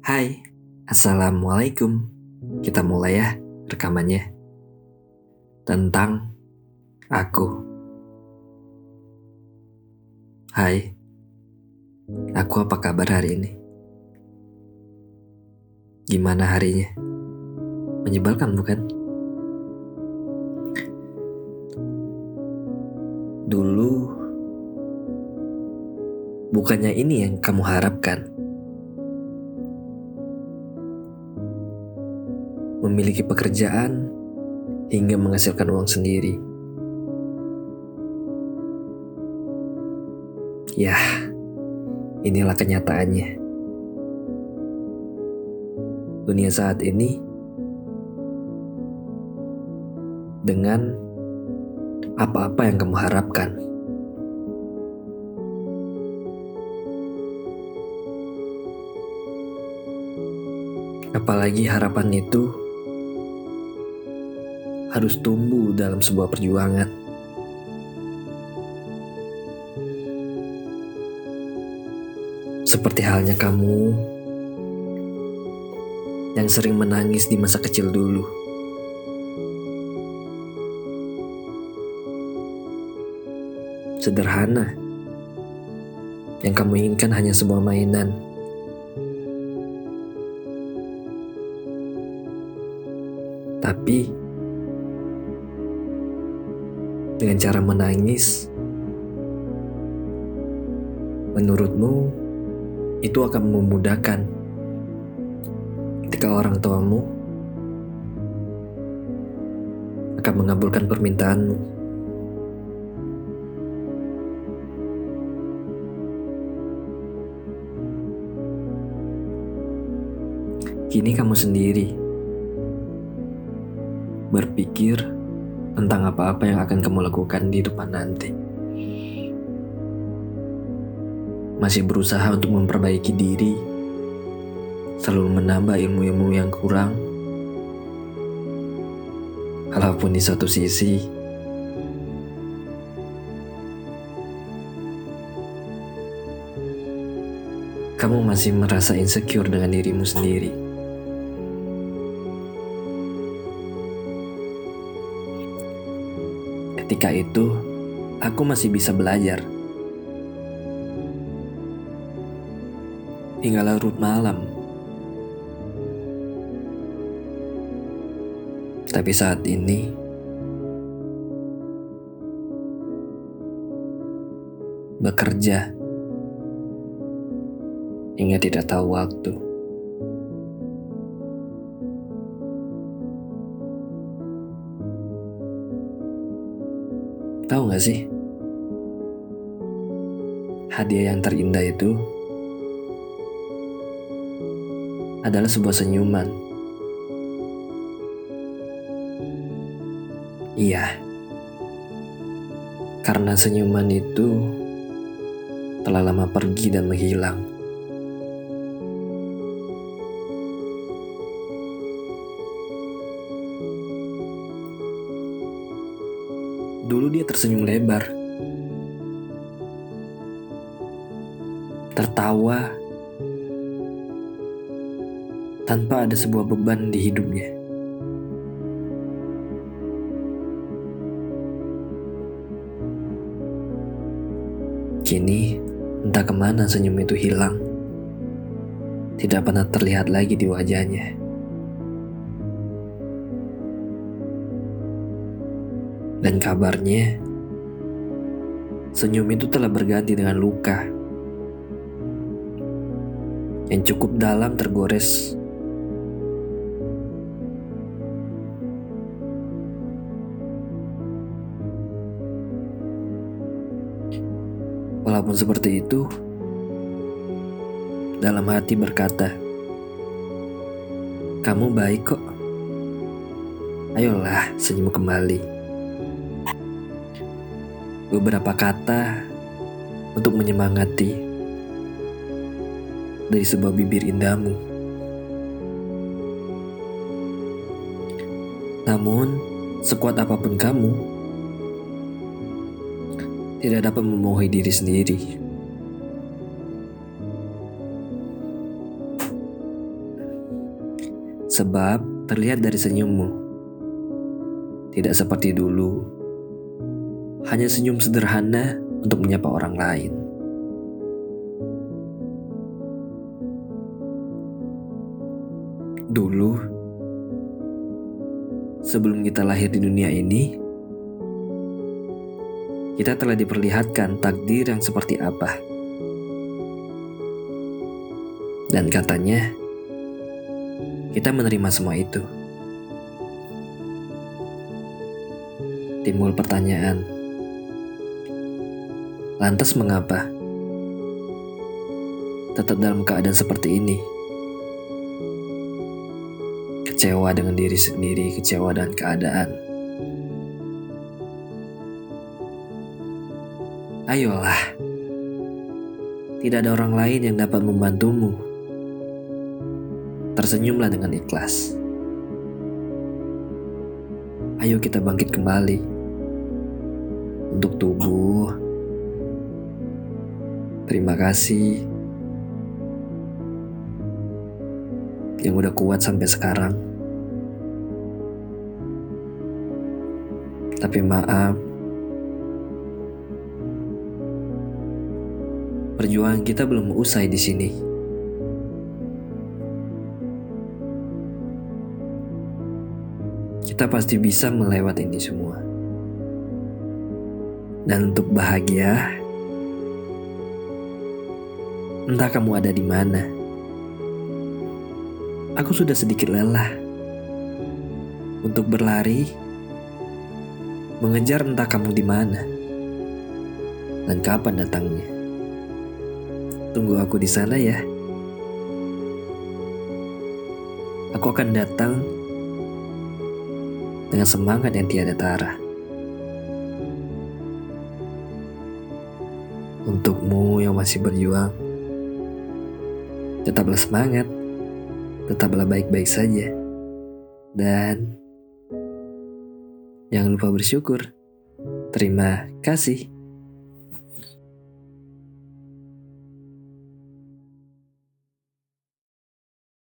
Hai, Assalamualaikum. Kita mulai ya rekamannya. Tentang aku. Hai, aku apa kabar hari ini? Gimana harinya? Menyebalkan bukan? Dulu, bukannya ini yang kamu harapkan. Memiliki pekerjaan hingga menghasilkan uang sendiri. Yah, inilah kenyataannya. Dunia saat ini dengan apa-apa yang kamu harapkan. Apalagi harapan itu harus tumbuh dalam sebuah perjuangan. Seperti halnya kamu yang sering menangis di masa kecil dulu. Sederhana, yang kamu inginkan hanya sebuah mainan. Tapi, dengan cara menangis, menurutmu itu akan memudahkan ketika orang tuamu akan mengabulkan permintaanmu. Kini kamu sendiri berpikir tentang apa-apa yang akan kamu lakukan di depan nanti. Masih berusaha untuk memperbaiki diri, selalu menambah ilmu-ilmu yang kurang. Walaupun di satu sisi, kamu masih merasa insecure dengan dirimu sendiri. Ketika itu, aku masih bisa belajar. Hingga larut malam. Tapi saat ini, bekerja hingga tidak tahu waktu. Tahu gak sih? Hadiah yang terindah itu adalah sebuah senyuman. Iya, karena senyuman itu telah lama pergi dan menghilang. Dulu dia tersenyum lebar. Tertawa tanpa ada sebuah beban di hidupnya. Kini, entah ke mana senyum itu hilang. Tidak pernah terlihat lagi di wajahnya. Dan kabarnya, senyum itu telah berganti dengan luka yang cukup dalam tergores. Walaupun seperti itu, dalam hati berkata, "Kamu baik kok. Ayolah, senyum kembali." Beberapa kata untuk menyemangati dari sebuah bibir indahmu. Namun, sekuat apa pun kamu, tidak dapat memohon diri sendiri. Sebab terlihat dari senyummu. Tidak seperti dulu. Hanya senyum sederhana untuk menyapa orang lain. Dulu, sebelum kita lahir di dunia ini, kita telah diperlihatkan takdir yang seperti apa. Dan katanya, kita menerima semua itu. Timbul pertanyaan, lantas mengapa tetap dalam keadaan seperti ini? kecewa dengan diri sendiri, kecewa dengan keadaan. Ayolah, tidak ada orang lain yang dapat membantumu. Tersenyumlah dengan ikhlas. Ayo kita bangkit kembali untuk tubuh. Terima kasih yang udah kuat sampai sekarang. Tapi maaf, perjuangan kita belum usai di sini. Kita pasti bisa melewati ini semua. Dan untuk bahagia, entah kamu ada di mana. Aku sudah sedikit lelah untuk berlari mengejar entah kamu di mana dan kapan datangnya. Tunggu aku di sana ya. Aku akan datang dengan semangat yang tiada tara. Untukmu yang masih berjuang, tetaplah semangat, tetaplah baik-baik saja, dan Jangan lupa bersyukur. Terima kasih.